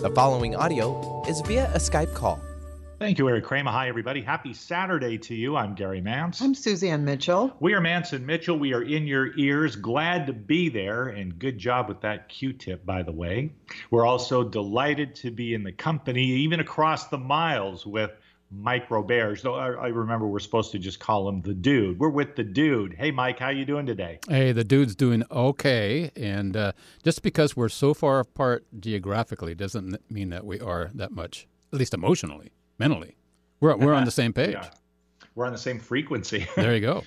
The following audio is via a Skype call. Thank you, Eric Kramer. Hi, everybody. Happy Saturday to you. I'm Gary Mance. I'm Suzanne Mitchell. We are Mance and Mitchell. We are in your ears. Glad to be there, and good job with that Q-tip, by the way. We're also delighted to be in the company, even across the miles, with Mike Roberge. Though I, I remember we're supposed to just call him the dude. We're with the dude. Hey, Mike, how you doing today? Hey, the dude's doing okay, and uh, just because we're so far apart geographically doesn't mean that we are that much, at least emotionally mentally. We're, we're on the same page. Yeah. We're on the same frequency. there you go.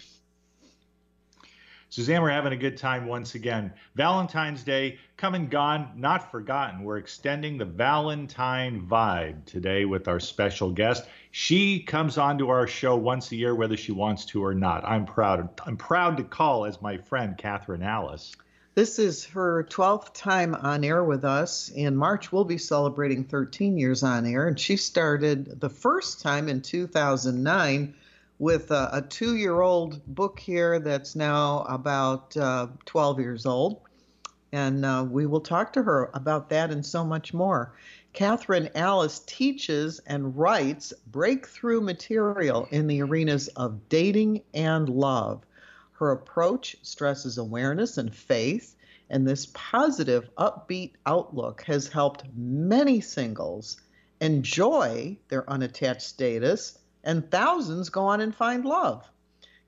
Suzanne, we're having a good time once again. Valentine's Day, come and gone, not forgotten. We're extending the Valentine vibe today with our special guest. She comes onto our show once a year, whether she wants to or not. I'm proud. I'm proud to call as my friend Catherine Alice. This is her 12th time on air with us. In March, we'll be celebrating 13 years on air, and she started the first time in 2009 with a, a two year old book here that's now about uh, 12 years old. And uh, we will talk to her about that and so much more. Catherine Alice teaches and writes breakthrough material in the arenas of dating and love. Her approach stresses awareness and faith, and this positive, upbeat outlook has helped many singles enjoy their unattached status, and thousands go on and find love.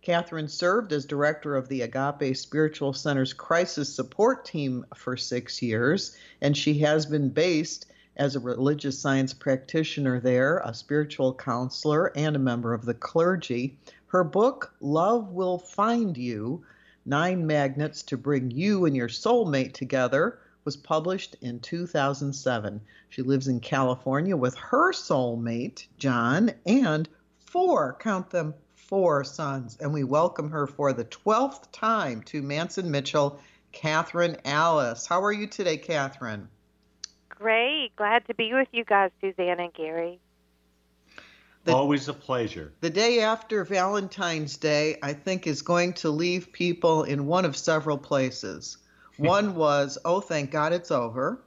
Catherine served as director of the Agape Spiritual Center's crisis support team for six years, and she has been based as a religious science practitioner there, a spiritual counselor, and a member of the clergy. Her book, Love Will Find You Nine Magnets to Bring You and Your Soulmate Together, was published in 2007. She lives in California with her soulmate, John, and four, count them, four sons. And we welcome her for the 12th time to Manson Mitchell, Catherine Alice. How are you today, Catherine? Great. Glad to be with you guys, Suzanne and Gary. The, Always a pleasure. The day after Valentine's Day, I think, is going to leave people in one of several places. One was, oh, thank God it's over.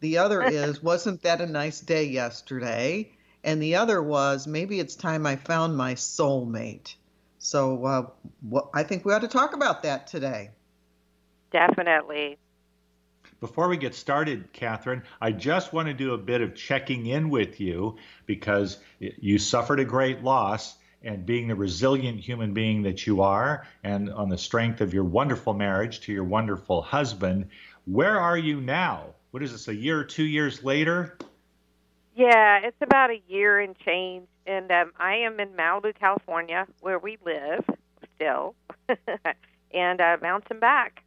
The other is, wasn't that a nice day yesterday? And the other was, maybe it's time I found my soulmate. So uh, well, I think we ought to talk about that today. Definitely. Before we get started, Catherine, I just want to do a bit of checking in with you because you suffered a great loss. And being the resilient human being that you are, and on the strength of your wonderful marriage to your wonderful husband, where are you now? What is this, a year or two years later? Yeah, it's about a year and change. And um, I am in Malibu, California, where we live still, and uh, bouncing back.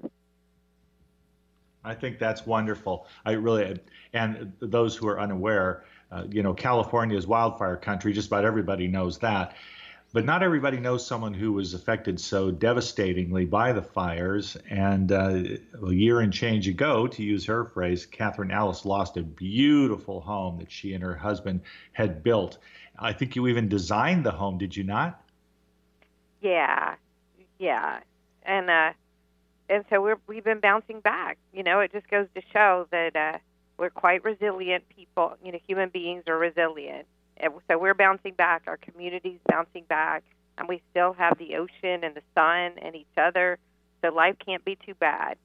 I think that's wonderful. I really, and those who are unaware, uh, you know, California is wildfire country. Just about everybody knows that. But not everybody knows someone who was affected so devastatingly by the fires. And uh, a year and change ago, to use her phrase, Catherine Alice lost a beautiful home that she and her husband had built. I think you even designed the home, did you not? Yeah, yeah. And uh, and so we're we've been bouncing back. You know, it just goes to show that uh, we're quite resilient people. You know, human beings are resilient, so we're bouncing back. Our community's bouncing back, and we still have the ocean and the sun and each other. So life can't be too bad.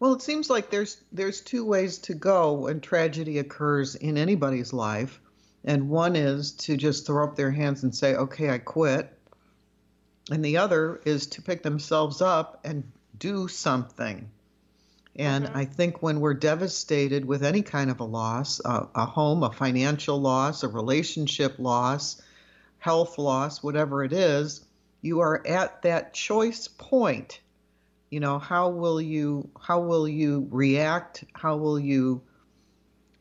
Well, it seems like there's there's two ways to go when tragedy occurs in anybody's life, and one is to just throw up their hands and say, "Okay, I quit," and the other is to pick themselves up and do something. And mm-hmm. I think when we're devastated with any kind of a loss, uh, a home, a financial loss, a relationship loss, health loss, whatever it is, you are at that choice point. You know, how will you how will you react? How will you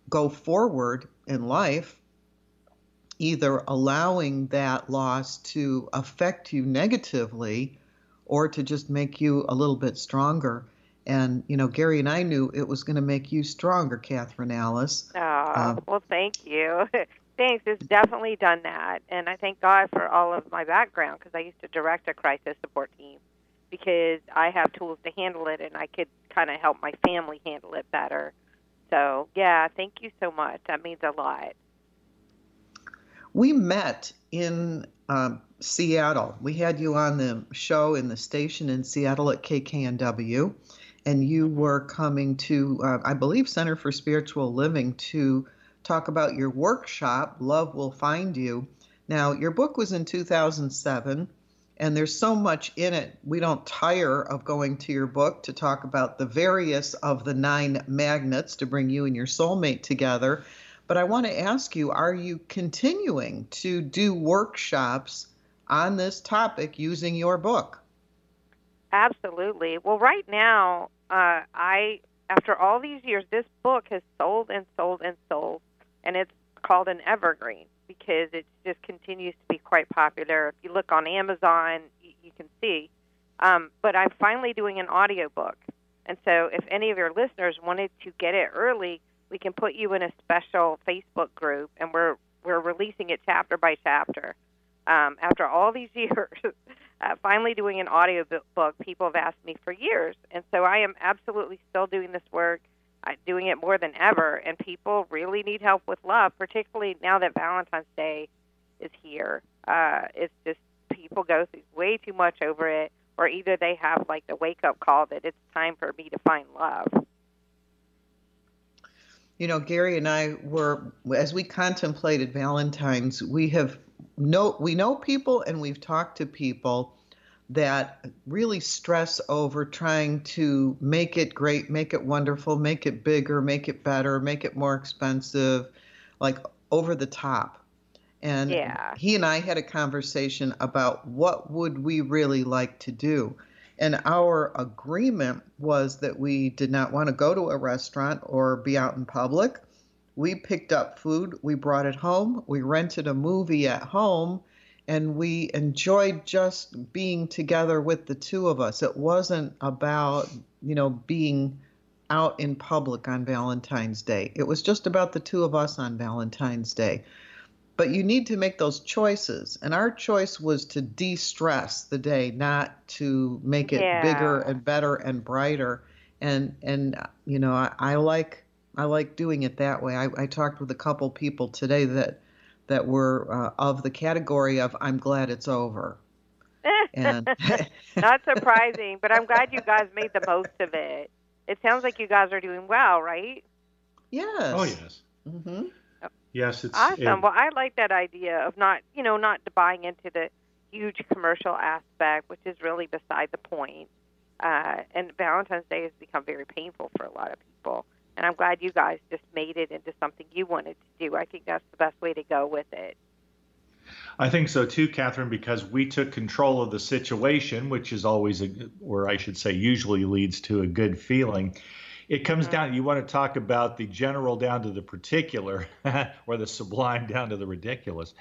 go forward in life? either allowing that loss to affect you negatively or to just make you a little bit stronger. And, you know, Gary and I knew it was going to make you stronger, Catherine Alice. Oh, uh, well, thank you. Thanks. It's definitely done that. And I thank God for all of my background because I used to direct a crisis support team because I have tools to handle it and I could kind of help my family handle it better. So, yeah, thank you so much. That means a lot. We met in um, Seattle. We had you on the show in the station in Seattle at KKNW, and you were coming to, uh, I believe, Center for Spiritual Living to talk about your workshop, Love Will Find You. Now, your book was in 2007, and there's so much in it. We don't tire of going to your book to talk about the various of the nine magnets to bring you and your soulmate together. But I want to ask you are you continuing to do workshops on this topic using your book? Absolutely. Well, right now, uh, I, after all these years, this book has sold and sold and sold, and it's called an evergreen because it just continues to be quite popular. If you look on Amazon, you, you can see. Um, but I'm finally doing an audiobook. And so if any of your listeners wanted to get it early, we can put you in a special Facebook group, and we're we're releasing it chapter by chapter. Um, after all these years, uh, finally doing an audio book, people have asked me for years, and so I am absolutely still doing this work, uh, doing it more than ever. And people really need help with love, particularly now that Valentine's Day is here. Uh, it's just people go through way too much over it, or either they have like the wake up call that it's time for me to find love you know, Gary and I were as we contemplated Valentine's, we have know we know people and we've talked to people that really stress over trying to make it great, make it wonderful, make it bigger, make it better, make it more expensive, like over the top. And yeah. he and I had a conversation about what would we really like to do. And our agreement was that we did not want to go to a restaurant or be out in public. We picked up food, we brought it home, we rented a movie at home, and we enjoyed just being together with the two of us. It wasn't about, you know, being out in public on Valentine's Day. It was just about the two of us on Valentine's Day but you need to make those choices and our choice was to de-stress the day not to make it yeah. bigger and better and brighter and and you know I, I like i like doing it that way I, I talked with a couple people today that that were uh, of the category of i'm glad it's over and not surprising but i'm glad you guys made the most of it it sounds like you guys are doing well right yes oh yes mm-hmm. Yes, it's awesome. It, well, I like that idea of not, you know, not buying into the huge commercial aspect, which is really beside the point. Uh, and Valentine's Day has become very painful for a lot of people. And I'm glad you guys just made it into something you wanted to do. I think that's the best way to go with it. I think so too, Catherine, because we took control of the situation, which is always, a, or I should say, usually leads to a good feeling. It comes mm-hmm. down, you want to talk about the general down to the particular, or the sublime down to the ridiculous.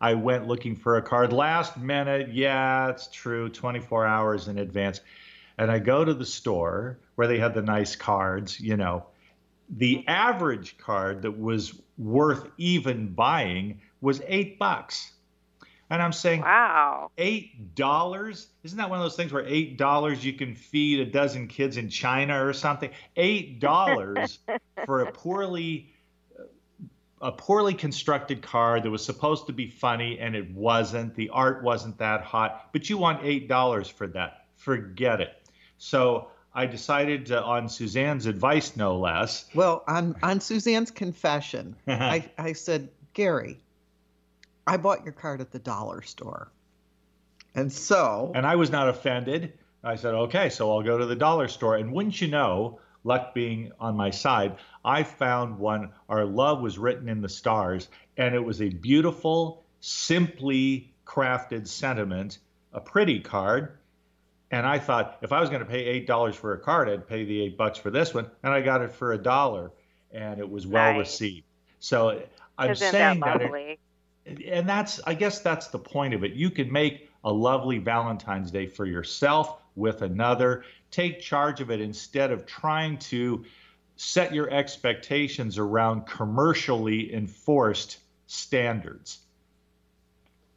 I went looking for a card last minute. Yeah, it's true, 24 hours in advance. And I go to the store where they had the nice cards, you know. The mm-hmm. average card that was worth even buying was eight bucks. And I'm saying, wow, eight dollars? Isn't that one of those things where eight dollars you can feed a dozen kids in China or something? Eight dollars for a poorly a poorly constructed card that was supposed to be funny and it wasn't. The art wasn't that hot, but you want eight dollars for that. Forget it. So I decided to, on Suzanne's advice, no less. Well, on on Suzanne's confession, I, I said, Gary, I bought your card at the dollar store. And so. And I was not offended. I said, okay, so I'll go to the dollar store. And wouldn't you know, luck being on my side, I found one, Our Love Was Written in the Stars. And it was a beautiful, simply crafted sentiment, a pretty card. And I thought if I was going to pay $8 for a card, I'd pay the eight bucks for this one. And I got it for a dollar. And it was well received. So I'm Isn't saying that, that it, and that's i guess that's the point of it you can make a lovely valentine's day for yourself with another take charge of it instead of trying to set your expectations around commercially enforced standards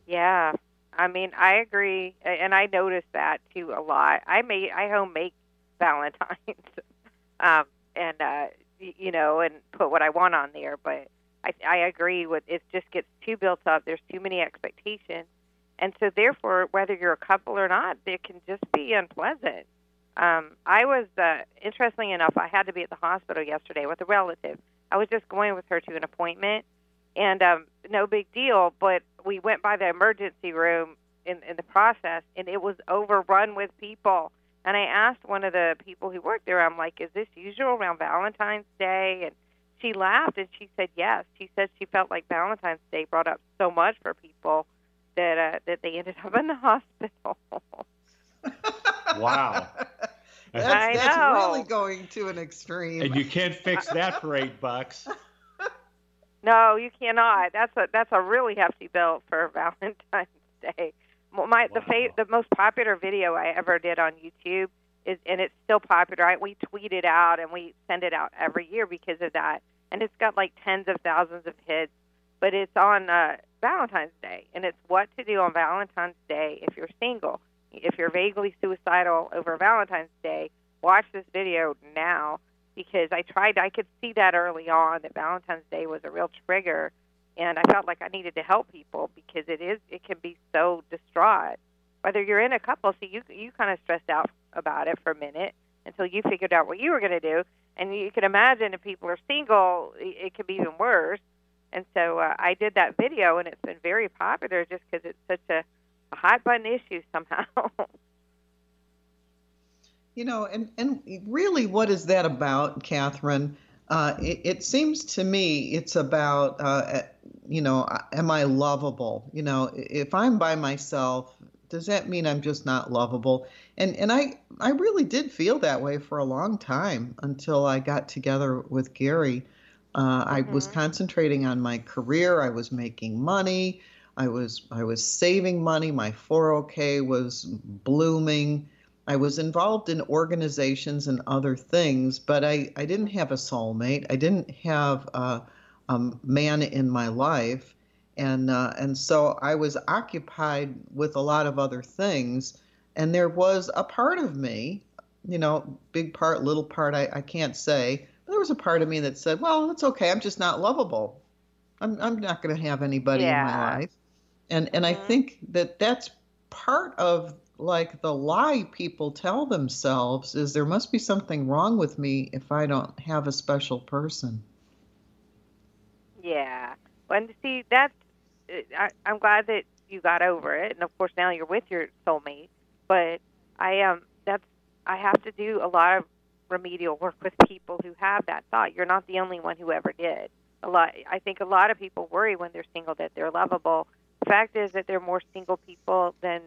yeah i mean i agree and i notice that too a lot i may i home make valentines um and uh you know, and put what I want on there. But I, I agree with it. Just gets too built up. There's too many expectations, and so therefore, whether you're a couple or not, it can just be unpleasant. Um, I was, uh, interestingly enough, I had to be at the hospital yesterday with a relative. I was just going with her to an appointment, and um, no big deal. But we went by the emergency room in, in the process, and it was overrun with people. And I asked one of the people who worked there, I'm like, is this usual around Valentine's Day? And she laughed and she said yes. She said she felt like Valentine's Day brought up so much for people that uh, that they ended up in the hospital. wow. That's, that's really going to an extreme. And you can't fix that for eight bucks. no, you cannot. That's a that's a really hefty bill for Valentine's Day. My the Wow. fa- the most popular video I ever did on YouTube is, and it's still popular. I, we tweet it out and we send it out every year because of that, and it's got like tens of thousands of hits. But it's on uh, Valentine's Day, and it's what to do on Valentine's Day if you're single. If you're vaguely suicidal over Valentine's Day, watch this video now because I tried. I could see that early on that Valentine's Day was a real trigger, and I felt like I needed to help people because it is. It can be so distraught. Whether you're in a couple, so you you kind of stressed out about it for a minute until you figured out what you were going to do, and you can imagine if people are single, it, could be even worse. And so uh, I did that video, and it's been very popular just because it's such a, a hot button issue somehow. You know, and, and really, what is that about, Catherine? Uh, it, it seems to me it's about, uh, you know, am I lovable? You know, if I'm by myself, does that mean I'm just not lovable? And and I I really did feel that way for a long time until I got together with Gary. Uh, I was Mhm. concentrating on my career. I was making money. I was I was saving money. My 401k was blooming. I was involved in organizations and other things, but I, I didn't have a soulmate. I didn't have a, a man in my life. And, uh, and so I was occupied with a lot of other things. And there was a part of me, you know, big part, little part, I, I can't say. But there was a part of me that said, well, it's okay. I'm just not lovable. I'm, I'm not going to have anybody in my life. And, and I Mhm. think that that's part of like the lie people tell themselves is there must be something wrong with me if I don't have a special person. Yeah. Well, and see, that's, I, I'm glad that you got over it. And of course, now you're with your soulmate. But I um, that's, I have to do a lot of remedial work with people who have that thought. You're not the only one who ever did. A lot, I think a lot of people worry when they're single that they're lovable. The fact is that there are more single people than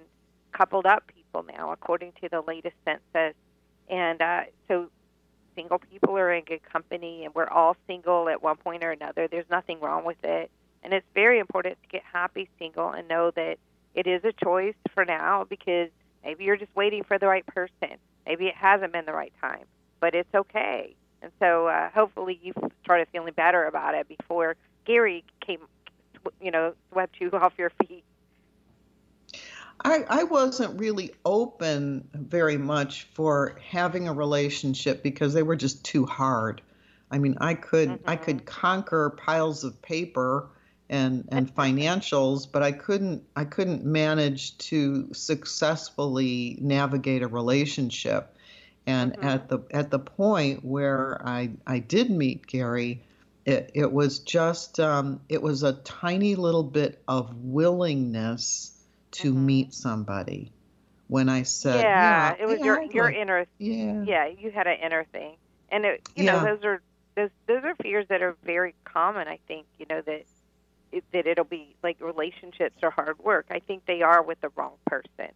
coupled up people now, according to the latest census. And uh, so single people are in good company and we're all single at one point or another. There's nothing wrong with it. And it's very important to get happy single and know that it is a choice for now because maybe you're just waiting for the right person. Maybe it hasn't been the right time, but it's okay. And so uh, hopefully you started feeling better about it before Gary came, you know, swept you off your feet. I, I wasn't really open very much for having a relationship because they were just too hard. I mean, I could I Mhm. could conquer piles of paper and and financials, but I couldn't I couldn't manage to successfully navigate a relationship. And Mhm. at the at the point where I I did meet Gary, it it was just um, it was a tiny little bit of willingness to Mhm. meet somebody. When I said, yeah, yeah, it was yeah, your I'd your like- inner yeah, yeah, you had an inner thing, and it, you know those are those those are fears that are very common. I think you know that it, that it'll be like relationships are hard work. I think they are with the wrong person.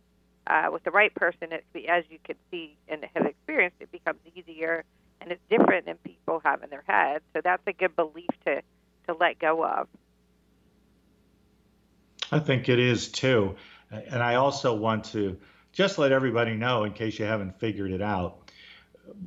Uh, with the right person, it, as you can see and have experienced, it becomes easier, and it's different than people have in their head. So that's a good belief to to let go of. I think it is too. And I also want to just let everybody know, in case you haven't figured it out,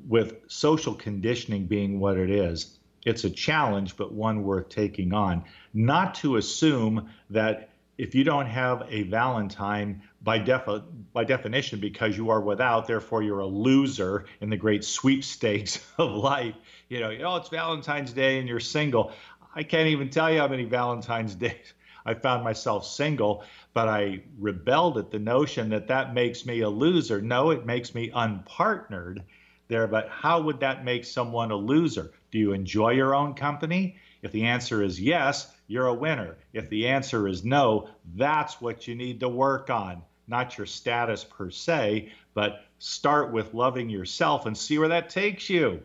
with social conditioning being what it is, it's a challenge, but one worth taking on. Not to assume that if you don't have a Valentine by, defi- by definition, because you are without, therefore you're a loser in the great sweepstakes of life. you know, oh, it's Valentine's Day and you're single. I can't even tell you how many Valentine's days I found myself single, but I rebelled at the notion that that makes me a loser. No, it makes me unpartnered there, but how would that make someone a loser? Do you enjoy your own company? If the answer is yes, you're a winner. If the answer is no, that's what you need to work on, not your status per se, but start with loving yourself and see where that takes you.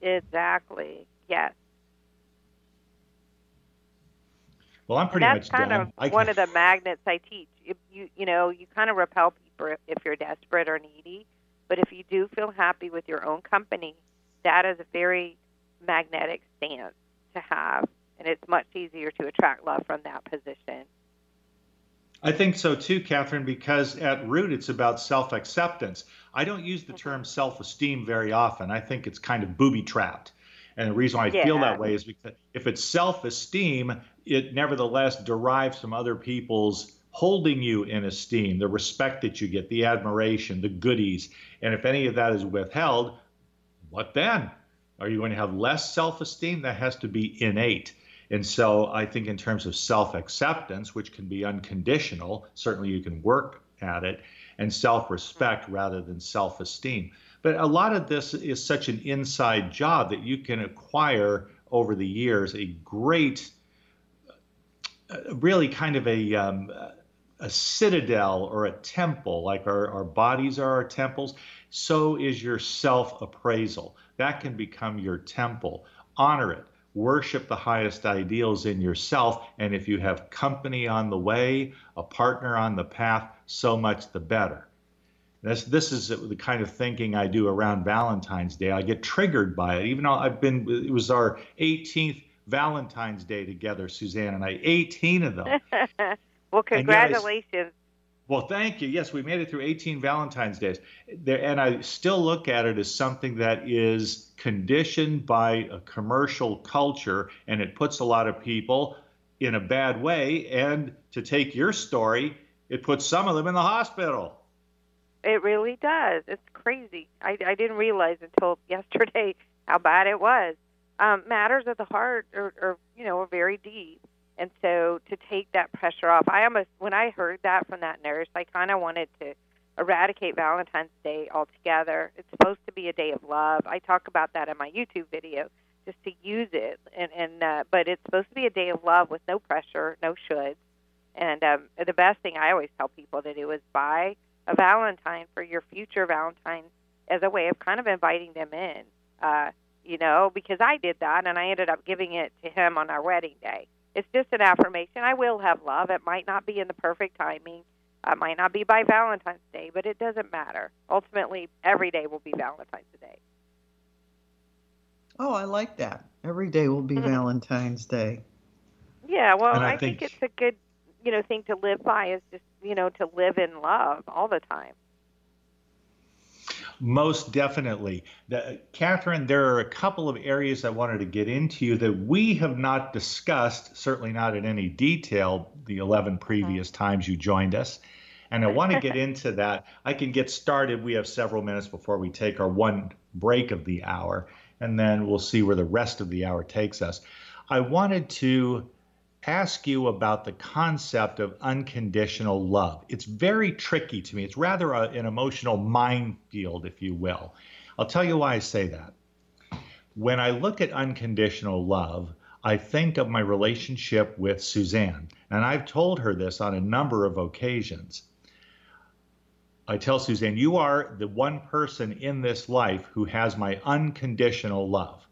Exactly. Yes. Well, I'm pretty that's much kind done. of one of the magnets I teach. If you you know you kind of repel people if you're desperate or needy, but if you do feel happy with your own company, that is a very magnetic stance to have, and it's much easier to attract love from that position. I think so too, Catherine, because at root it's about self acceptance. I don't use the mm-hmm. term self esteem very often. I think it's kind of booby trapped. And the reason why I feel that way is because if it's self esteem, it nevertheless derives from other people's holding you in esteem, the respect that you get, the admiration, the goodies. And if any of that is withheld, what then? Are you going to have less self esteem? That has to be innate. And so I think, in terms of self acceptance, which can be unconditional, certainly you can work at it, and self respect rather than self esteem. But a lot of this is such an inside job that you can acquire over the years a great, really kind of a, um, a citadel or a temple, like our, our bodies are our temples, so is your self appraisal. That can become your temple. Honor it. Worship the highest ideals in yourself. And if you have company on the way, a partner on the path, so much the better. This, this is the kind of thinking I do around Valentine's Day. I get triggered by it, even though I've been, it was our 18th Valentine's Day together, Suzanne and I, 18 of them. well, congratulations. Well, thank you. Yes, we made it through 18 Valentine's Days. There, and I still look at it as something that is conditioned by a commercial culture, and it puts a lot of people in a bad way. And to take your story, it puts some of them in the hospital. It really does. It's crazy. I, I didn't realize until yesterday how bad it was. Um, matters of the heart are, are, you know, are very deep. And so to take that pressure off, I almost, when I heard that from that nurse, I kind of wanted to eradicate Valentine's Day altogether. It's supposed to be a day of love. I talk about that in my YouTube video, just to use it. And, and uh, but it's supposed to be a day of love with no pressure, no shoulds. And um, the best thing I always tell people to do is buy a Valentine for your future Valentine as a way of kind of inviting them in. Uh, you know, because I did that and I ended up giving it to him on our wedding day. It's just an affirmation. I will have love. It might not be in the perfect timing. It might not be by Valentine's Day, but it doesn't matter. Ultimately, every day will be Valentine's Day. Oh, I like that. Every day will be. Valentine's Day. Yeah, well, And I I, think, think- it's a good, you know, thing to live by is just, you know, to live in love all the time. Most definitely. The, Catherine, there are a couple of areas I wanted to get into that we have not discussed, certainly not in any detail, the 11 previous times you joined us. And I want to get into that. I can get started. We have several minutes before we take our one break of the hour, and then we'll see where the rest of the hour takes us. I wanted to ask you about the concept of unconditional love. It's very tricky to me. It's rather a, an emotional minefield, if you will. I'll tell you why I say that. When I look at unconditional love, I think of my relationship with Suzanne, and I've told her this on a number of occasions. I tell Suzanne, you are the one person in this life who has my unconditional love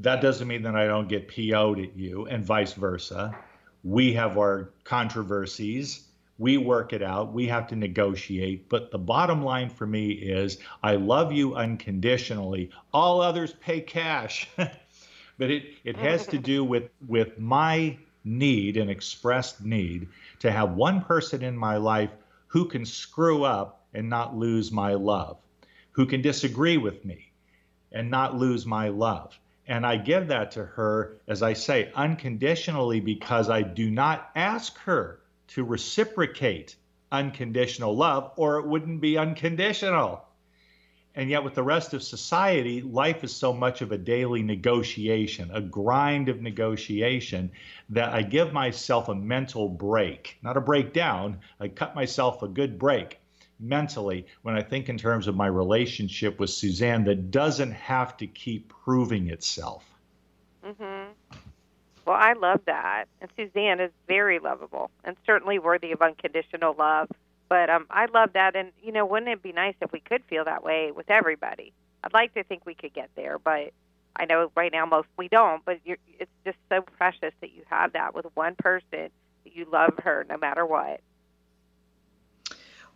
that doesn't mean that I don't get PO'd at you and vice versa. We have our controversies. We work it out. We have to negotiate. But the bottom line for me is I love you unconditionally. All others pay cash. but it, it has to do with, with my need, an expressed need, to have one person in my life who can screw up and not lose my love, who can disagree with me and not lose my love. And I give that to her, as I say, unconditionally because I do not ask her to reciprocate unconditional love or it wouldn't be unconditional. And yet, with the rest of society, life is so much of a daily negotiation, a grind of negotiation, that I give myself a mental break, not a breakdown. I cut myself a good break mentally when I think in terms of my relationship with Suzanne that doesn't have to keep proving itself. Mhm. Well, I love that, and Suzanne is very lovable and certainly worthy of unconditional love. But um, I love that, and you know, wouldn't it be nice if we could feel that way with everybody? I'd like to think we could get there, but I know right now most we don't. But you're, it's just so precious that you have that with one person that you love her no matter what.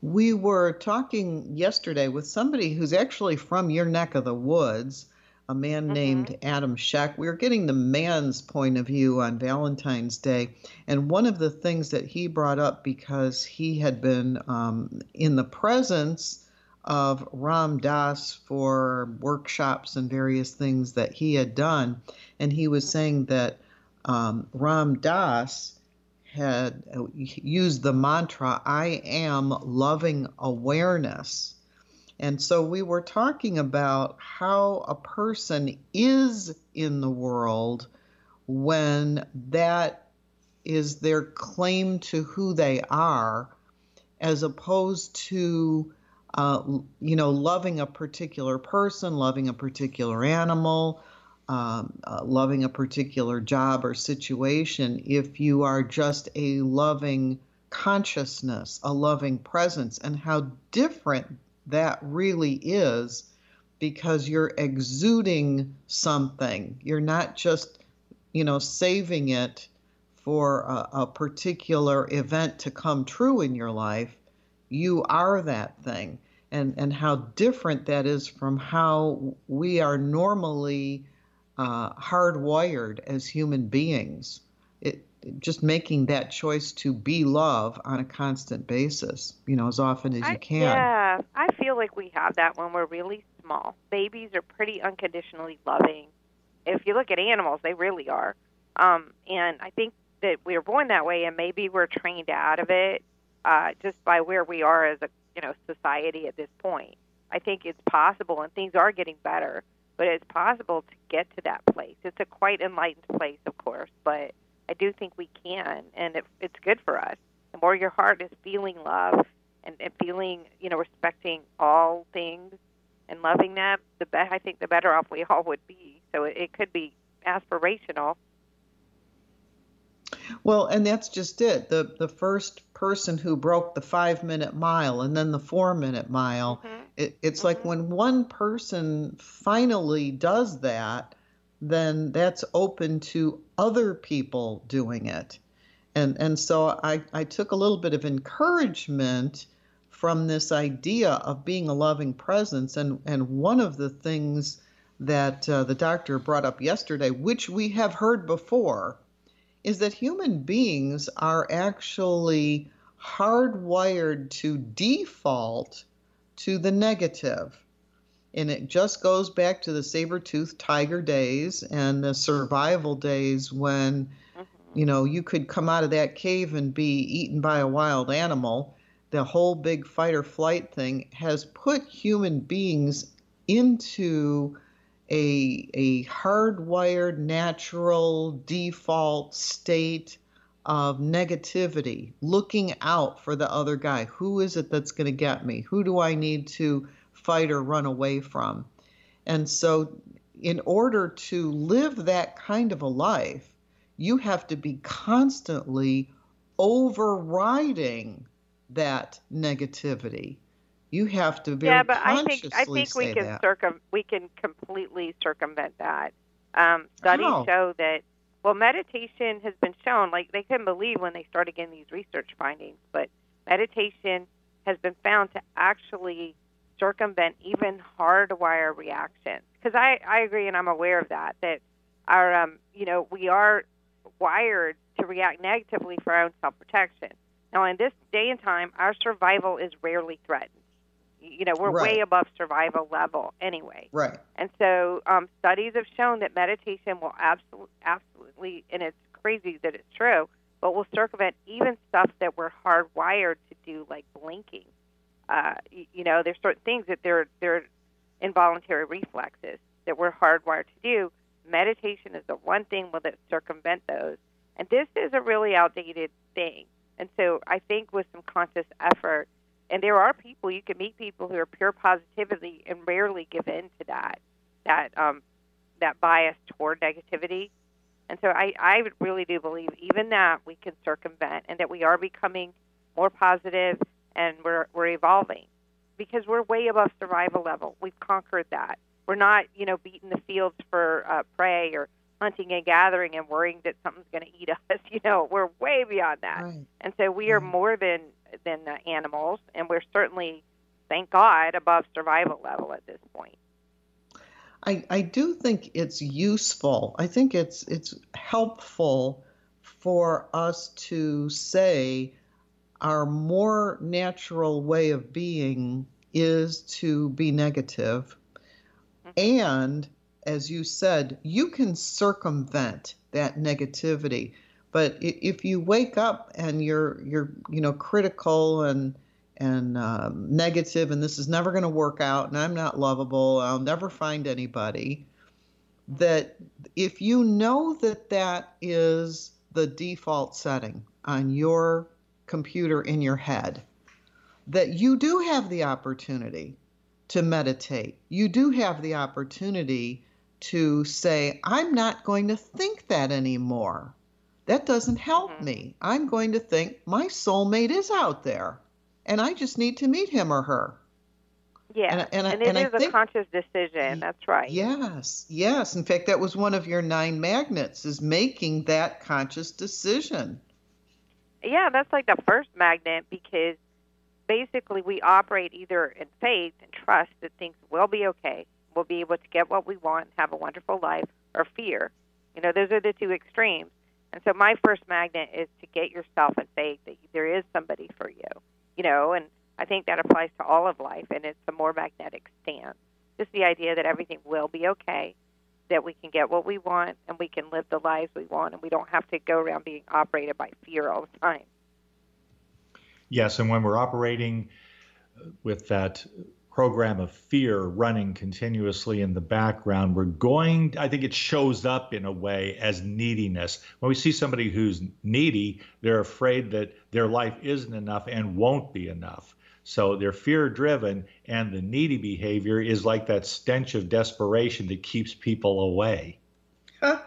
We were talking yesterday with somebody who's actually from your neck of the woods, a man Mhm. named Adam Scheck. We were getting the man's point of view on Valentine's Day. And one of the things that he brought up because he had been um, in the presence of Ram Dass for workshops and various things that he had done. And he was saying that um, Ram Dass had uh, used the mantra, I am loving awareness. And so we were talking about how a person is in the world when that is their claim to who they are, as opposed to, uh, you know, loving a particular person, loving a particular animal, um, uh, loving a particular job or situation. If you are just a loving consciousness, a loving presence, and how different that really is because you're exuding something. You're not just, you know, saving it for a, a, particular event to come true in your life. You are that thing. And, and how different that is from how we are normally uh, hardwired as human beings. It, just making that choice to be love on a constant basis, you know, as often as I, you can. Yeah, I feel like we have that when we're really small. Babies are pretty unconditionally loving. If you look at animals, they really are. Um, and I think that we are born that way, and maybe we're trained out of it uh, just by where we are as a you know society at this point. I think it's possible, and things are getting better, but it's possible to get to that place. It's a quite enlightened place, of course, but I do think we can, and it, it's good for us. The more your heart is feeling love and, and feeling, you know, respecting all things and loving them, the be- I think the better off we all would be. So it, it could be aspirational. Well, and that's just it. The the first person who broke the five minute mile and then the four minute mile. Mhm. It, it's like when one person finally does that, then that's open to other people doing it. And and so I, I took a little bit of encouragement from this idea of being a loving presence. And, and one of the things that uh, the doctor brought up yesterday, which we have heard before, is that human beings are actually hardwired to default to the negative. And it just goes back to the saber-toothed tiger days and the survival days when, mm-hmm. you know, you could come out of that cave and be eaten by a wild animal. The whole big fight or flight thing has put human beings into a, a hardwired natural default state of negativity, looking out for the other guy. Who is it that's going to get me? Who do I need to fight or run away from? And so, in order to live that kind of a life, you have to be constantly overriding that negativity. You have to very yeah, but I think I think we can that. circum we can completely circumvent that. Um, studies How? show that well, meditation has been shown. Like they couldn't believe when they started getting these research findings, but meditation has been found to actually circumvent even hardwire reactions. Because I I agree, and I'm aware of that. That our um you know we are wired to react negatively for our own self protection. Now, in this day and time, our survival is rarely threatened. You know, we're Right. way above survival level anyway. Right. And so, um, studies have shown that meditation will absolutely, absolutely, and it's crazy that it's true, but will circumvent even stuff that we're hardwired to do, like blinking. Uh, you, you know, there's certain things that they're they're involuntary reflexes that we're hardwired to do. Meditation is the one thing that circumvent those. And this is a really outdated thing. And so I think with some conscious effort, and there are people you can meet people who are pure positivity and rarely give in to that that um, that bias toward negativity. And so I, I really do believe even that we can circumvent and that we are becoming more positive and we're we're evolving because we're way above survival level. We've conquered that. We're not, you know, beating the fields for uh, prey or hunting and gathering and worrying that something's going to eat us. You know, we're way beyond that. Right. And so we are more than than uh, animals, and we're certainly, thank God, above survival level at this point. I, I do think it's useful. I think it's it's helpful for us to say our more natural way of being is to be negative. And as you said, you can circumvent that negativity. But if you wake up and you're you're you know critical and and um, negative, and this is never going to work out, and I'm not lovable, I'll never find anybody. That if you know that that is the default setting on your computer in your head, that you do have the opportunity to meditate. You do have the opportunity to say, I'm not going to think that anymore. That doesn't help mm-hmm. me. I'm going to think my soulmate is out there and I just need to meet him or her. Yeah, and, and, and it and is think, a conscious decision. That's right. Yes, yes. In fact, that was one of your nine magnets is making that conscious decision. Yeah, that's like the first magnet because basically we operate either in faith and trust that things will be okay, we'll be able to get what we want, have a wonderful life, or fear. You know, those are the two extremes. And so my first magnet is to get yourself in faith that there is somebody for you you know, and I think that applies to all of life, and it's a more magnetic stance. Just the idea that everything will be okay, that we can get what we want, and we can live the lives we want, and we don't have to go around being operated by fear all the time. Yes, and when we're operating with that program of fear running continuously in the background, we're going, I think it shows up in a way as neediness. When we see somebody who's needy, they're afraid that their life isn't enough and won't be enough. So they're fear driven, and the needy behavior is like that stench of desperation that keeps people away. Huh.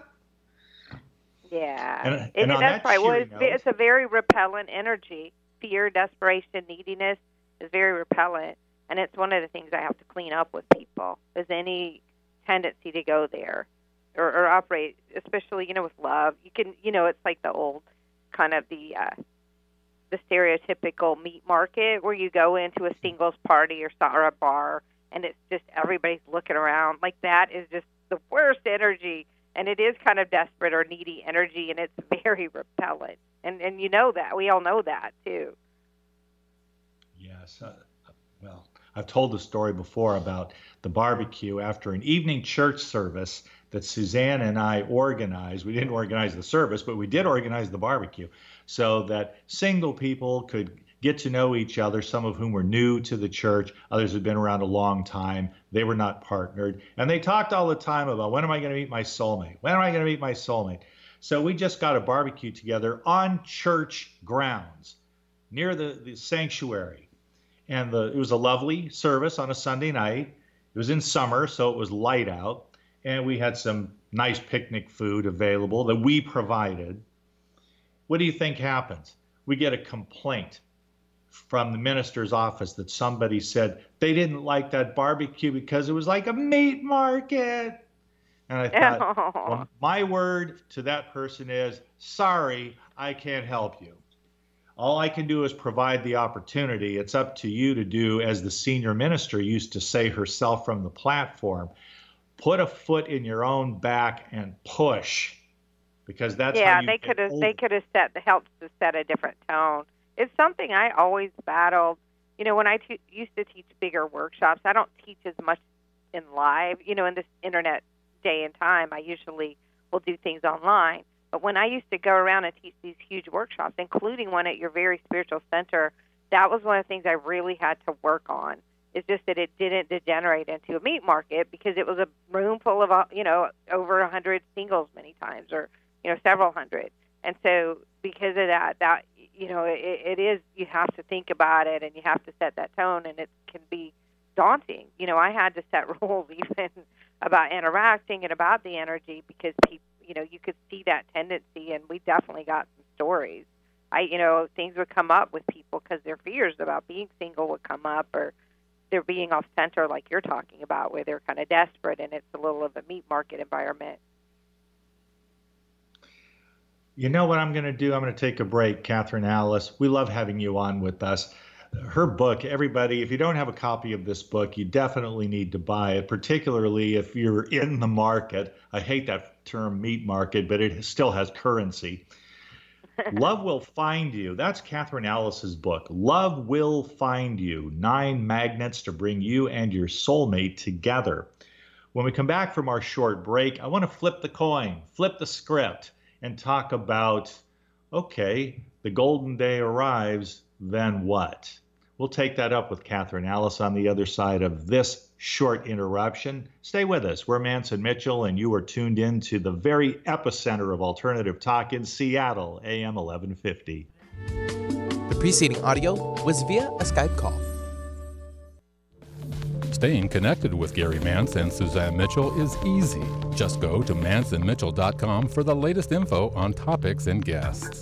Yeah. And, and that's that right. Well, it's, note, it's a very repellent energy. Fear, desperation, neediness is very repellent and it's one of the things I have to clean up with people is any tendency to go there or, or operate, especially you know with love. You can you know it's like the old kind of the uh, the stereotypical meat market where you go into a singles party or or a bar and it's just everybody's looking around. Like that is just the worst energy. And it is kind of desperate or needy energy and it's very repellent. And and you know that. We all know that too. Yes uh, well I've told the story before about the barbecue after an evening church service that Suzanne and I organized. We didn't organize the service, but we did organize the barbecue so that single people could get to know each other, some of whom were new to the church, others had been around a long time. They were not partnered. And they talked all the time about when am I going to meet my soulmate? When am I going to meet my soulmate? So we just got a barbecue together on church grounds near the, the sanctuary and the it was a lovely service on a Sunday night. It was in summer, so it was light out, and we had some nice picnic food available that we provided. What do you think happens? We get a complaint from the minister's office that somebody said they didn't like that barbecue because it was like a meat market. And I thought, well, my word to that person is, sorry, I can't help you. All I can do is provide the opportunity. It's up to you to do, as the senior minister used to say herself from the platform, put a foot in your own back and push, because that's yeah. they could have they could have set the helps to set a different tone. It's something I always battled. You know, when I t- used to teach bigger workshops, I don't teach as much in live. You know, in this internet day and time, I usually will do things online. But when I used to go around and teach these huge workshops, including one at your very spiritual center, that was one of the things I really had to work on It's just that it didn't degenerate into a meat market because it was a room full of, uh, you know, over a hundred singles many times, or you know, several hundred. And so, because of that, that you know, it, it is you have to think about it and you have to set that tone, and it can be daunting. You know, I had to set rules even about interacting and about the energy because people, you know, you could see that tendency, and we definitely got some stories. I, you know, things would come up with people because their fears about being single would come up, or they're being off center, like you're talking about, where they're kind of desperate, and it's a little of a meat market environment. You know what I'm going to do? I'm going to take a break, Kathryn Alice. We love having you on with us her book, everybody, if you don't have a copy of this book, you definitely need to buy it, particularly if you're in the market. I hate that term meat market, but it still has currency. Love Will Find You. That's Kathryn Alice's book. Love Will Find You Nine Magnets to Bring You and Your Soulmate Together. When we come back from our short break, I want to flip the coin, flip the script, and talk about okay, the golden day arrives, then what? We'll take that up with Kathryn Alice on the other side of this short interruption. Stay with us. We're Mance and Mitchell, and you are tuned in to the very epicenter of alternative talk in Seattle, AM 1150. The preceding audio was via a Skype call. Staying connected with Gary Mance and Suzanne Mitchell is easy. Just go to manceandmitchell.com for the latest info on topics and guests.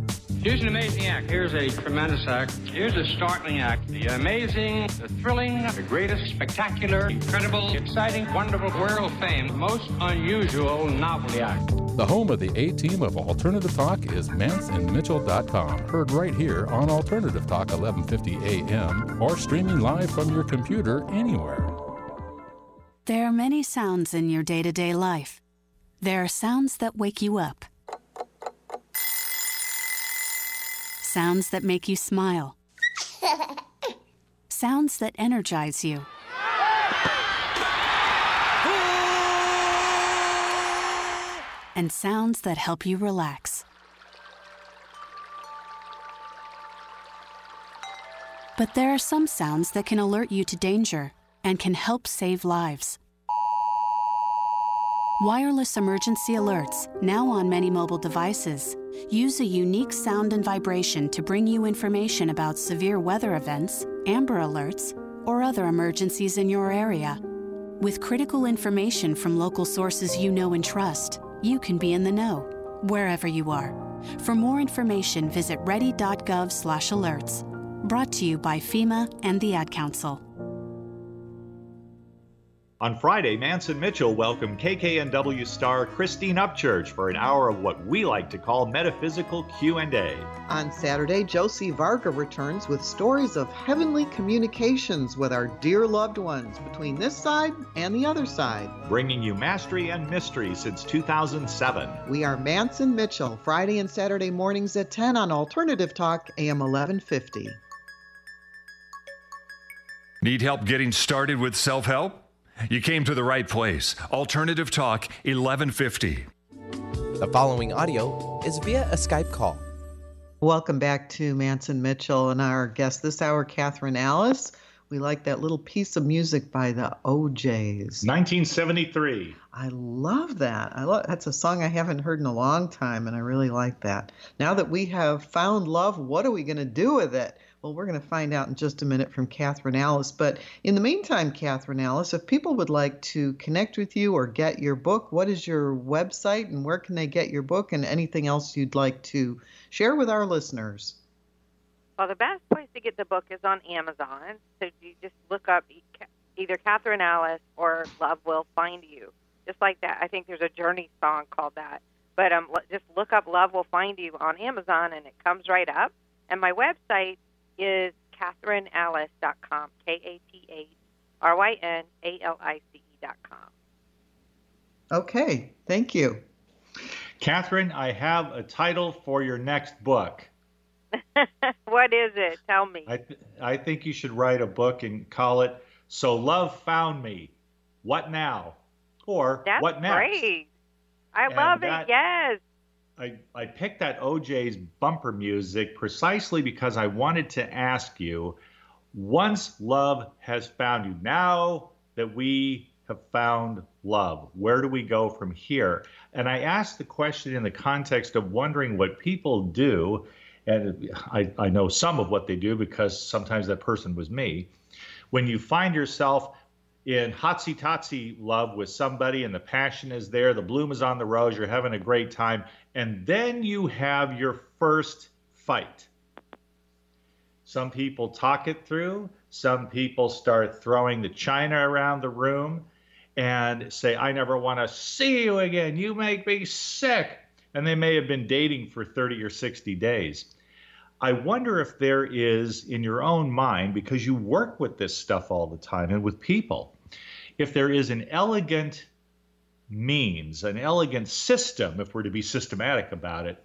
Here's an amazing act. Here's a tremendous act. Here's a startling act. The amazing, the thrilling, the greatest, spectacular, incredible, exciting, wonderful, world fame, most unusual novelty act. The home of the A team of Alternative Talk is manceandmitchell.com. Heard right here on Alternative Talk 1150 AM or streaming live from your computer anywhere. There are many sounds in your day to day life. There are sounds that wake you up Sounds that make you smile. Sounds that energize you. And sounds that help you relax. But there are some sounds that can alert you to danger and can help save lives. Wireless emergency alerts, now on many mobile devices, use a unique sound and vibration to bring you information about severe weather events, Amber Alerts, or other emergencies in your area. With critical information from local sources you know and trust, you can be in the know, wherever you are. For more information, visit ready.gov/alerts. Brought to you by FEMA and the Ad Council. On Friday, Mance and Mitchell welcomed KKNW star Christine Upchurch for an hour of what we like to call metaphysical Q&A. On Saturday, Josie Varga returns with stories of heavenly communications with our dear loved ones between this side and the other side. Bringing you mastery and mystery since 2007. We are Mance and Mitchell, Friday and Saturday mornings at 10 on Alternative Talk, AM 1150. Need help getting started with self help? You came to the right place. Alternative Talk 1150. The following audio is via a Skype call. Welcome back to Mance and Mitchell and our guest this hour, Kathryn Alice. We like that little piece of music by the O'Jays. 1973. I love that. I love that's a song I haven't heard in a long time, and I really like that. Now that we have found love, what are we going to do with it? Well, we're going to find out in just a minute from Kathryn Alice. But in the meantime, Kathryn Alice, if people would like to connect with you or get your book, what is your website and where can they get your book and anything else you'd like to share with our listeners? Well, the best place to get the book is on Amazon. So you just look up either Kathryn Alice or Love Will Find You. Just like that. I think there's a Journey song called that. But um, just look up Love Will Find You on Amazon and it comes right up. And my website is KathrynAlice.com, K A T H R Y N A L I C E.com. Okay, thank you. Kathryn, I have a title for your next book. what is it? Tell me. I, th- I think you should write a book and call it So Love Found Me. What Now? Or That's What Next? great. I And love that- it. Yes. I, I picked that O'Jays bumper music precisely because I wanted to ask you once love has found you, now that we have found love, where do we go from here? And I asked the question in the context of wondering what people do. And I, I know some of what they do because sometimes that person was me. When you find yourself in hotsy totsy love with somebody and the passion is there, the bloom is on the rose, you're having a great time, and then you have your first fight. Some people talk it through, some people start throwing the china around the room and say, I never want to see you again. You make me sick. And they may have been dating for 30 or 60 days. I wonder if there is in your own mind, because you work with this stuff all the time and with people, if there is an elegant means, an elegant system, if we're to be systematic about it,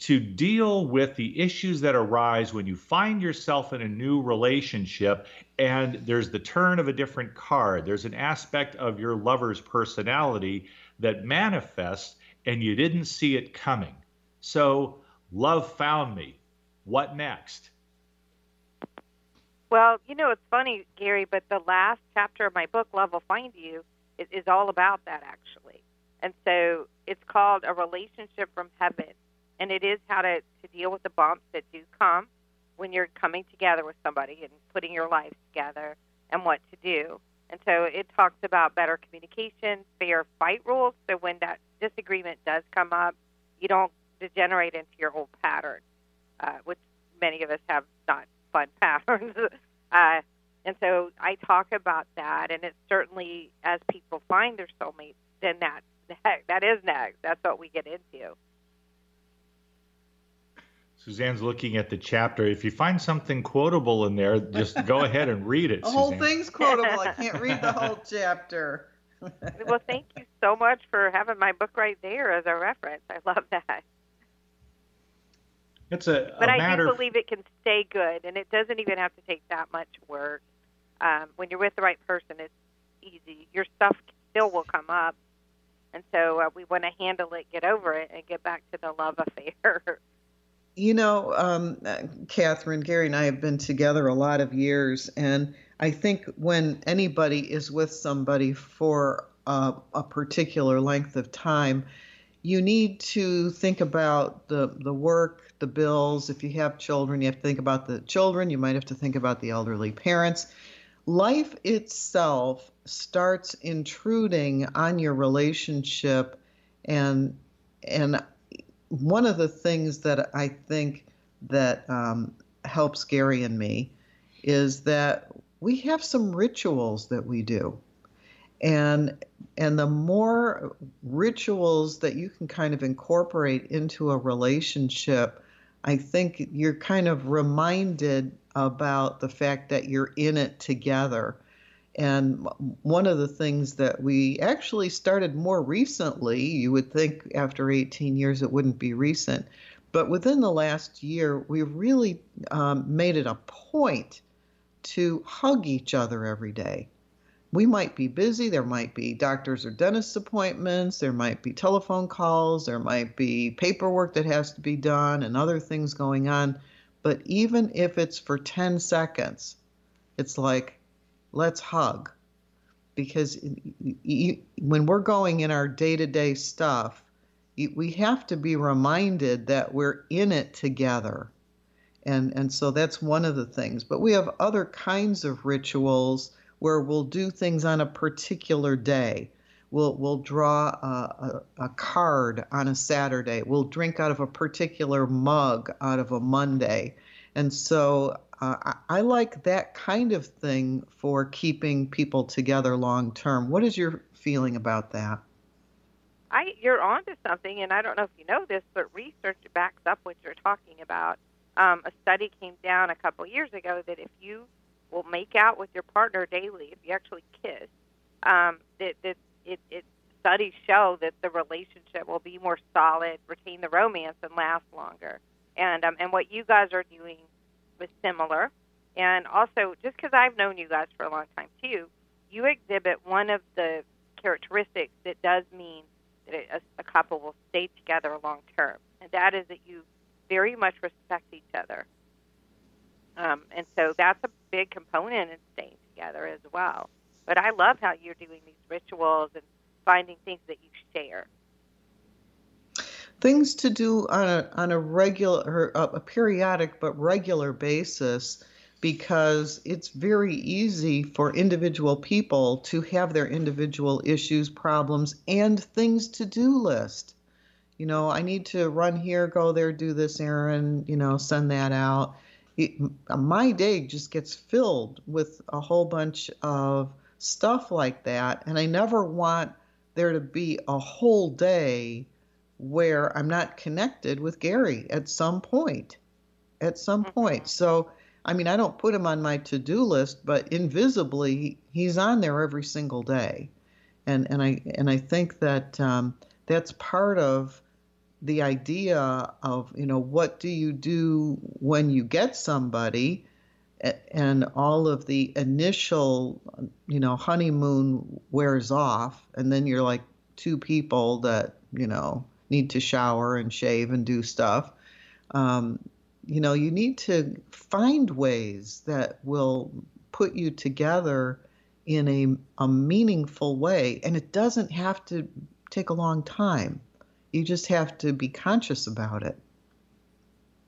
to deal with the issues that arise when you find yourself in a new relationship and there's the turn of a different card. There's an aspect of your lover's personality that manifests and you didn't see it coming. So, love found me. What next? Well, you know, it's funny, Gary, but the last chapter of my book, Love Will Find You, is, is all about that, actually. And so it's called A Relationship from Heaven. And it is how to, to deal with the bumps that do come when you're coming together with somebody and putting your life together and what to do. And so it talks about better communication, fair fight rules. So when that disagreement does come up, you don't degenerate into your old pattern, uh, which many of us have not fun patterns. uh, and so I talk about that, and it's certainly as people find their soulmates, then that that is next. That's what we get into. Suzanne's looking at the chapter. If you find something quotable in there, just go ahead and read it. The whole thing's quotable. I can't read the whole chapter. well, thank you so much for having my book right there as a reference. I love that. It's a, but a I matter. do believe it can stay good, and it doesn't even have to take that much work. Um, when you're with the right person, it's easy. Your stuff still will come up, and so uh, we want to handle it, get over it, and get back to the love affair. You know, um, Kathryn, Gary, and I have been together a lot of years, and I think when anybody is with somebody for a, a particular length of time, you need to think about the the work, the bills. If you have children, you have to think about the children. You might have to think about the elderly parents. Life itself starts intruding on your relationship, and and one of the things that I think that um, helps Gary and me is that we have some rituals that we do, and and the more rituals that you can kind of incorporate into a relationship, I think you're kind of reminded about the fact that you're in it together. And one of the things that we actually started more recently, you would think after 18 years it wouldn't be recent, but within the last year, we really um, made it a point to hug each other every day. We might be busy, there might be doctors or dentist appointments, there might be telephone calls, there might be paperwork that has to be done, and other things going on. But even if it's for 10 seconds, it's like, let's hug. Because when we're going in our day to day stuff, we have to be reminded that we're in it together. And, and so that's one of the things. But we have other kinds of rituals where we'll do things on a particular day. We'll, we'll draw a, a, a card on a Saturday. We'll drink out of a particular mug out of a Monday. And so uh, I, like that kind of thing for keeping people together long term. What is your feeling about that? I you're onto something, and I don't know if you know this, but research backs up what you're talking about. Um, a study came down a couple years ago that if you will make out with your partner daily, if you actually kiss, um, that, that it, it studies show that the relationship will be more solid, retain the romance, and last longer. And um, and what you guys are doing was similar. And also, just because I've known you guys for a long time too, you exhibit one of the characteristics that does mean that a, a couple will stay together long term, and that is that you very much respect each other. Um, and so that's a big component in staying together as well. But I love how you're doing these rituals and finding things that you share. Things to do on a on a regular, a periodic but regular basis because it's very easy for individual people to have their individual issues, problems, and things to do list. You know, I need to run here, go there, do this errand, you know, send that out. My day just gets filled with a whole bunch of stuff like that. And I never want there to be a whole day where I'm not connected with Gary at some point. At some mm-hmm. point. So, I mean, I don't put him on my to do list, but invisibly, he's on there every single day. And, and I and I think that um, that's part of the idea of you know what do you do when you get somebody and all of the initial you know honeymoon wears off and then you're like two people that you know need to shower and shave and do stuff. Um, you know you need to find ways that will put you together in a, a meaningful way and it doesn't have to take a long time you just have to be conscious about it.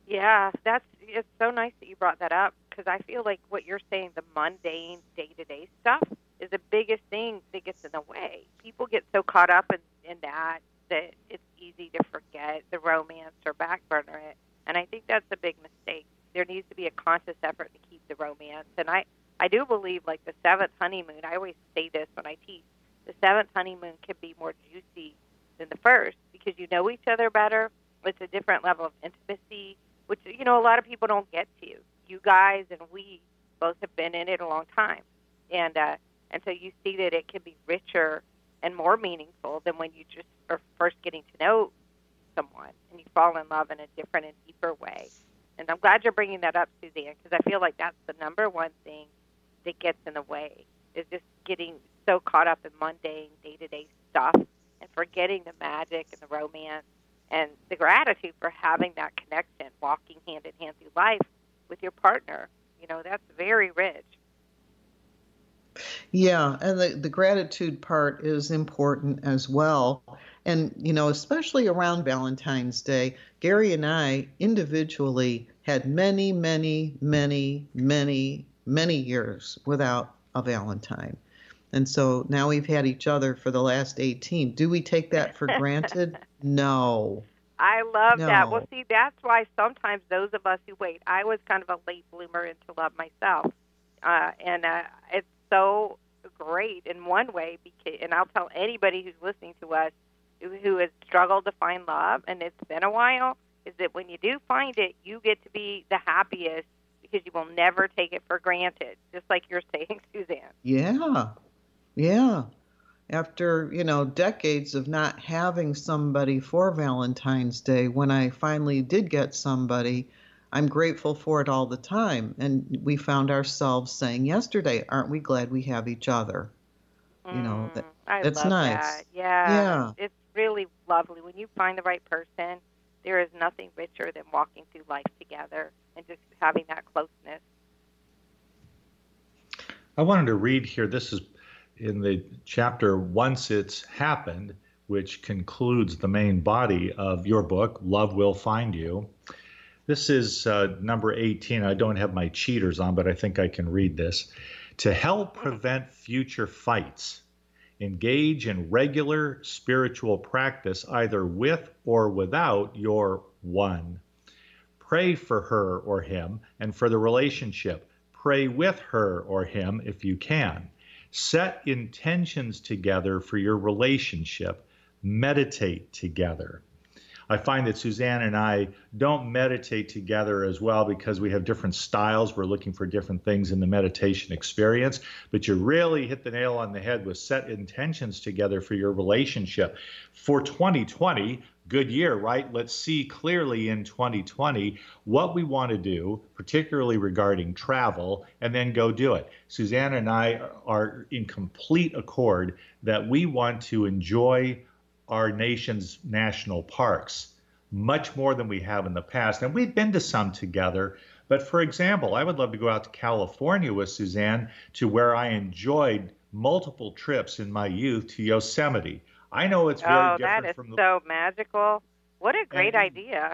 Yeah, that's it's so nice that you brought that up because I feel like what you're saying, the mundane day-to-day stuff, is the biggest thing that gets in the way. People get so caught up in, in that that it's easy to forget the romance or backburner it, and I think that's a big mistake. There needs to be a conscious effort to keep the romance, and I I do believe like the seventh honeymoon. I always say this when I teach. The seventh honeymoon can be more juicy than the first because you know each other better. It's a different level of intimacy, which you know a lot of people don't get to. You guys and we both have been in it a long time, and uh, and so you see that it can be richer and more meaningful than when you just are first getting to know someone and you fall in love in a different and deeper way. And I'm glad you're bringing that up, Suzanne, because I feel like that's the number one thing that gets in the way is just getting so caught up in mundane day-to-day stuff and forgetting the magic and the romance and the gratitude for having that connection, walking hand in hand through life with your partner. You know, that's very rich. Yeah, and the, the gratitude part is important as well. And, you know, especially around Valentine's Day, Gary and I individually had many, many, many, many, many years without a Valentine. And so now we've had each other for the last 18. Do we take that for granted? no. I love no. that. Well, see, that's why sometimes those of us who wait, I was kind of a late bloomer into love myself. Uh, and uh, it's so great in one way, because, and I'll tell anybody who's listening to us who, who has struggled to find love, and it's been a while, is that when you do find it, you get to be the happiest because you will never take it for granted, just like you're saying, Suzanne. Yeah, yeah. After, you know, decades of not having somebody for Valentine's Day, when I finally did get somebody, I'm grateful for it all the time. And we found ourselves saying yesterday, aren't we glad we have each other? Mm, you know, that, I that's love nice. That. Yeah. Yeah. It's really lovely. When you find the right person, there is nothing richer than walking through life together and just having that closeness. I wanted to read here. This is in the chapter Once It's Happened, which concludes the main body of your book, Love Will Find You. This is uh, number 18. I don't have my cheaters on, but I think I can read this. To help prevent future fights, engage in regular spiritual practice, either with or without your one. Pray for her or him and for the relationship. Pray with her or him if you can. Set intentions together for your relationship. Meditate together. I find that Suzanne and I don't meditate together as well because we have different styles. We're looking for different things in the meditation experience. But you really hit the nail on the head with set intentions together for your relationship. For 2020, good year, right? Let's see clearly in 2020 what we want to do, particularly regarding travel, and then go do it. Suzanne and I are in complete accord that we want to enjoy our nation's national parks much more than we have in the past. And we've been to some together. But for example, I would love to go out to California with Suzanne to where I enjoyed multiple trips in my youth to Yosemite. I know it's very oh, different that is from the so magical. What a great And- idea.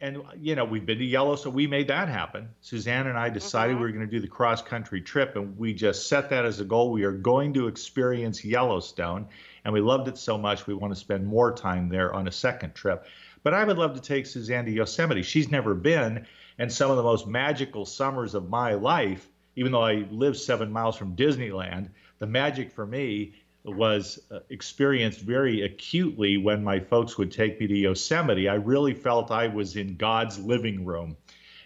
and you know we've been to yellow so we made that happen suzanne and i decided Mhm. we were going to do the cross country trip and we just set that as a goal we are going to experience yellowstone and we loved it so much we want to spend more time there on a second trip but i would love to take suzanne to yosemite she's never been and some of the most magical summers of my life even though i live seven miles from disneyland the magic for me was uh, experienced very acutely when my folks would take me to Yosemite. I really felt I was in God's living room.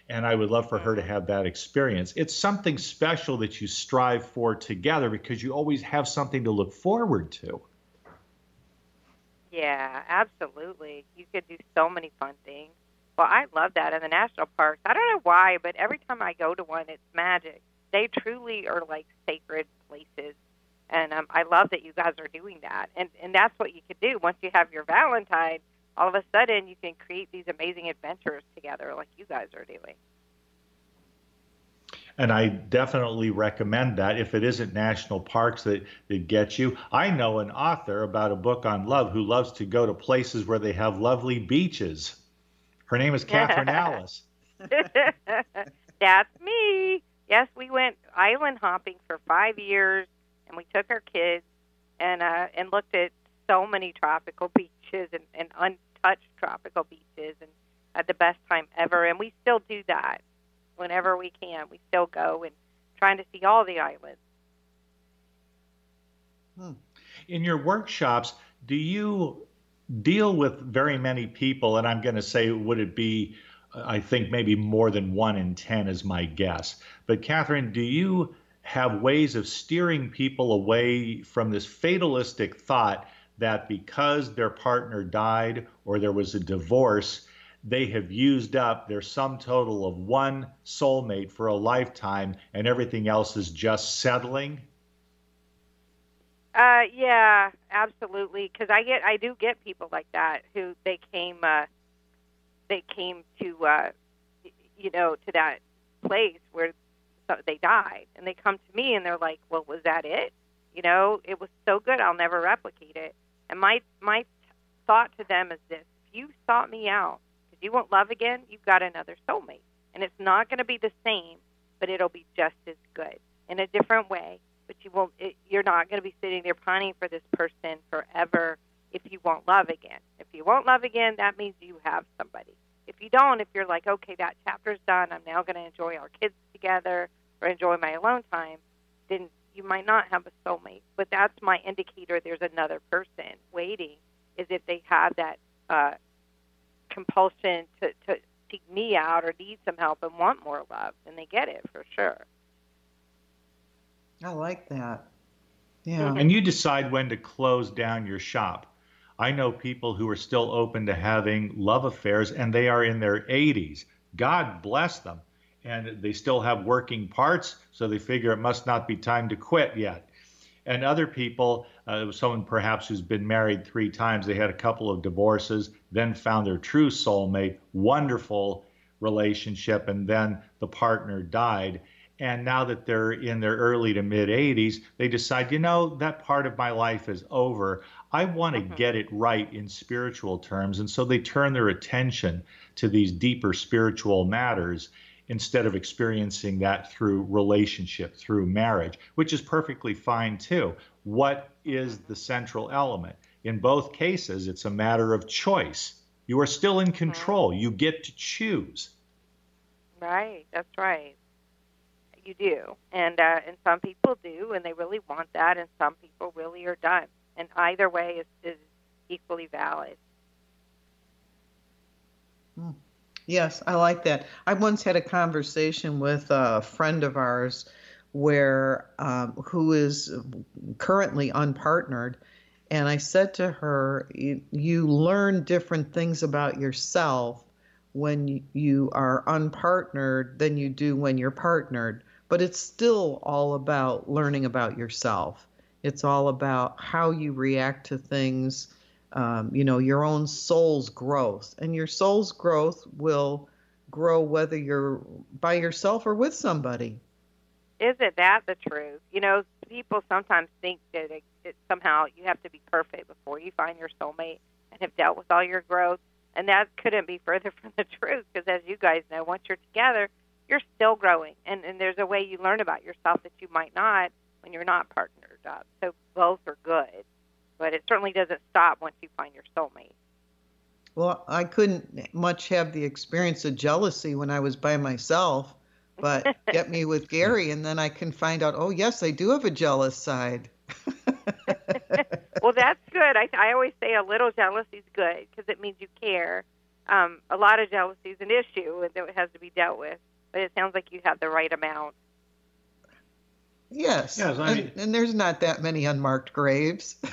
And I would love for her to have that experience. It's something special that you strive for together because you always have something to look forward to. Yeah, absolutely. You could do so many fun things. Well, I love that in the national parks. I don't know why, but every time I go to one, it's magic. They truly are like sacred places, and um, I love that you guys are doing that. And and that's what you could do once you have your Valentine. All of a sudden, you can create these amazing adventures together, like you guys are doing. And I definitely recommend that if it isn't national parks that, that get you. I know an author about a book on love who loves to go to places where they have lovely beaches. Her name is Kathryn Alice. That's me. Yes, we went island hopping for five years, and we took our kids and uh, and looked at so many tropical beaches and, and untouched tropical beaches, and had the best time ever. And we still do that whenever we can. We still go and trying to see all the islands. in your workshops, do you deal with very many people? And I'm going to say, would it be, I think maybe more than one in 10 is my guess. But Kathryn, do you have ways of steering people away from this fatalistic thought that because their partner died or there was a divorce, they have used up their sum total of one soulmate for a lifetime and everything else is just settling? Uh, yeah, absolutely. Because I get, I do get people like that who they came, uh, they came to, uh, you know, to that place where they died, and they come to me and they're like, "Well, was that it? You know, it was so good, I'll never replicate it." And my my thought to them is this: If you sought me out because you want love again, you've got another soulmate, and it's not going to be the same, but it'll be just as good in a different way. But you won't it, you're not going to be sitting there pining for this person forever if you won't love again. If you won't love again that means you have somebody. If you don't if you're like okay that chapter's done i'm now going to enjoy our kids together or enjoy my alone time then you might not have a soulmate but that's my indicator there's another person waiting is if they have that uh, compulsion to, to seek me out or need some help and want more love then they get it for sure I like that. Yeah. And you decide when to close down your shop. I know people who are still open to having love affairs and they are in their 80s. God bless them. And they still have working parts, so they figure it must not be time to quit yet. And other people, uh, someone perhaps who's been married three times, they had a couple of divorces, then found their true soulmate, wonderful relationship, and then the partner died. And now that they're in their early to mid 80s, they decide, you know, that part of my life is over. I want to get it right in spiritual terms. And so they turn their attention to these deeper spiritual matters instead of experiencing that through relationship, through marriage, which is perfectly fine too. What is the central element? In both cases, it's a matter of choice. You are still in control. You get to choose. Right, that's right. You do, and uh, and some people do, and they really want that, and some people really are done. And either way is, is equally valid. Yes, I like that. I once had a conversation with a friend of ours where um, who is currently unpartnered and i said to her you, you learn different things about yourself when you are unpartnered than you do when you're partnered but it's still all about learning about yourself it's all about how you react to things um, you know your own soul's growth and your soul's growth will grow whether you're by yourself or with somebody isn't that the truth? You know, people sometimes think that it, it, somehow you have to be perfect before you find your soulmate and have dealt with all your growth, and that couldn't be further from the truth. Because as you guys know, once you're together, you're still growing, and and there's a way you learn about yourself that you might not when you're not partnered up. So both are good, but it certainly doesn't stop once you find your soulmate. Well, I couldn't much have the experience of jealousy when I was by myself but get me with Gary, and then I can find out. Oh, yes, I do have a jealous side. well, that's good. I, I always say a little jealousy is good because it means you care. Um, a lot of jealousy is an issue and that has to be dealt with, but it sounds like you have the right amount. Yes. yes I mean, and, and, there's not that many unmarked graves.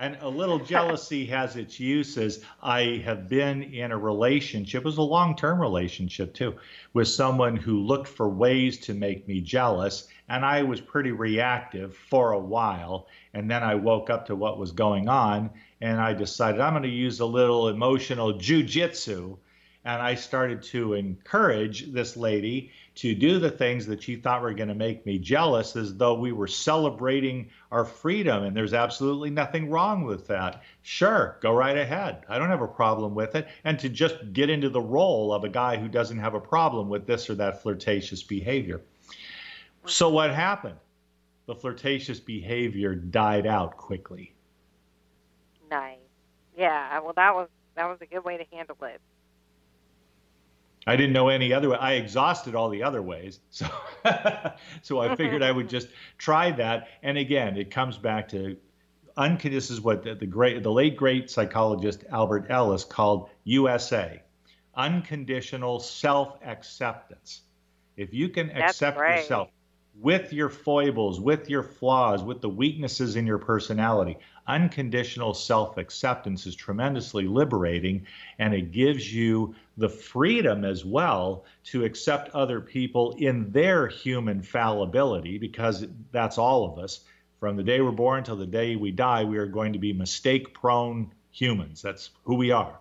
And a little jealousy has its uses. I have been in a relationship, it was a long term relationship too, with someone who looked for ways to make me jealous. And I was pretty reactive for a while. And then I woke up to what was going on and I decided I'm going to use a little emotional jujitsu. And I started to encourage this lady to do the things that she thought were going to make me jealous as though we were celebrating our freedom. And there's absolutely nothing wrong with that. Sure, go right ahead. I don't have a problem with it. And to just get into the role of a guy who doesn't have a problem with this or that flirtatious behavior. So what happened? The flirtatious behavior died out quickly. Nice. Yeah, well that was that was a good way to handle it. I didn't know any other way. I exhausted all the other ways. So, so I mm-hmm. figured I would just try that. And again, it comes back to uncon- this is what the, the great, the late great psychologist Albert Ellis called USA, unconditional self acceptance. If you can That's accept right. yourself with your foibles, with your flaws, with the weaknesses in your personality, unconditional self acceptance is tremendously liberating and it gives you the freedom as well to accept other people in their human fallibility because that's all of us. From the day we're born till the day we die, we are going to be mistake prone humans. That's who we are.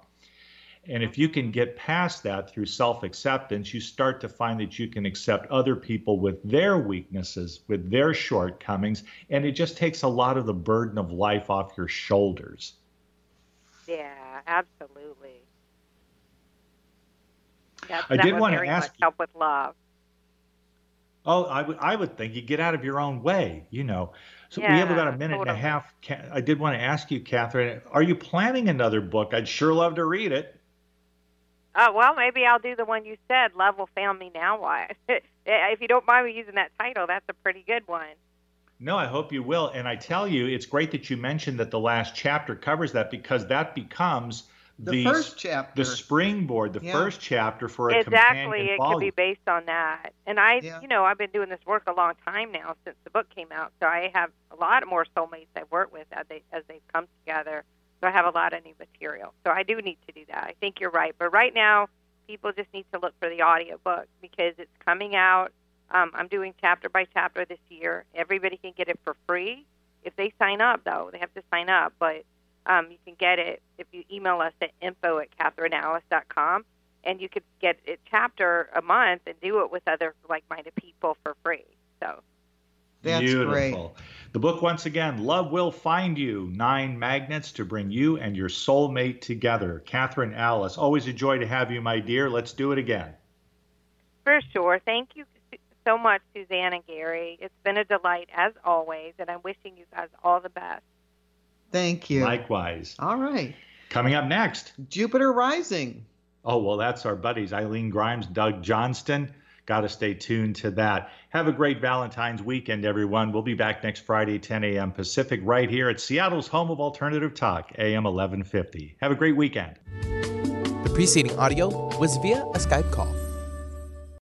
And if you can mm-hmm. get past that through self acceptance, you start to find that you can accept other people with their weaknesses, with their shortcomings, and it just takes a lot of the burden of life off your shoulders. Yeah, absolutely. That's, I did want to ask help with love. Oh, I would I would think you get out of your own way, you know. So yeah, we have about a minute totally. and a half. I did want to ask you, Kathryn, are you planning another book? I'd sure love to read it. Oh well, maybe I'll do the one you said. Love will fail me now. Why? if you don't mind me using that title, that's a pretty good one. No, I hope you will. And I tell you, it's great that you mentioned that the last chapter covers that because that becomes the, the first chapter, the springboard, the Yeah. first chapter for a exactly, companion it could be based on that. And I, Yeah. you know, I've been doing this work a long time now since the book came out. So I have a lot more soulmates I've worked with as they as they've come together. So I have a lot of new material. So I do need to do that. I think you're right. But right now, people just need to look for the audio book because it's coming out. Um, I'm doing chapter by chapter this year. Everybody can get it for free if they sign up, though. They have to sign up, but um, you can get it if you email us at info at kathrynalice.com, and you could get a chapter a month and do it with other like-minded people for free. So That's Beautiful. great. The book, once again, Love Will Find You Nine Magnets to Bring You and Your Soulmate Together. Kathryn Alice, always a joy to have you, my dear. Let's do it again. for sure, thank you so much, Suzanne and Gary. It's been a delight as always, and I'm wishing you guys all the best. Thank you. Likewise. All right. Coming up next. Jupiter Rising. Oh, well, that's our buddies, Eileen Grimes, Doug Johnston. Got to stay tuned to that. Have a great Valentine's weekend, everyone. We'll be back next Friday, 10 a.m. Pacific, right here at Seattle's home of alternative talk, AM 1150. Have a great weekend. The preceding audio was via a Skype call.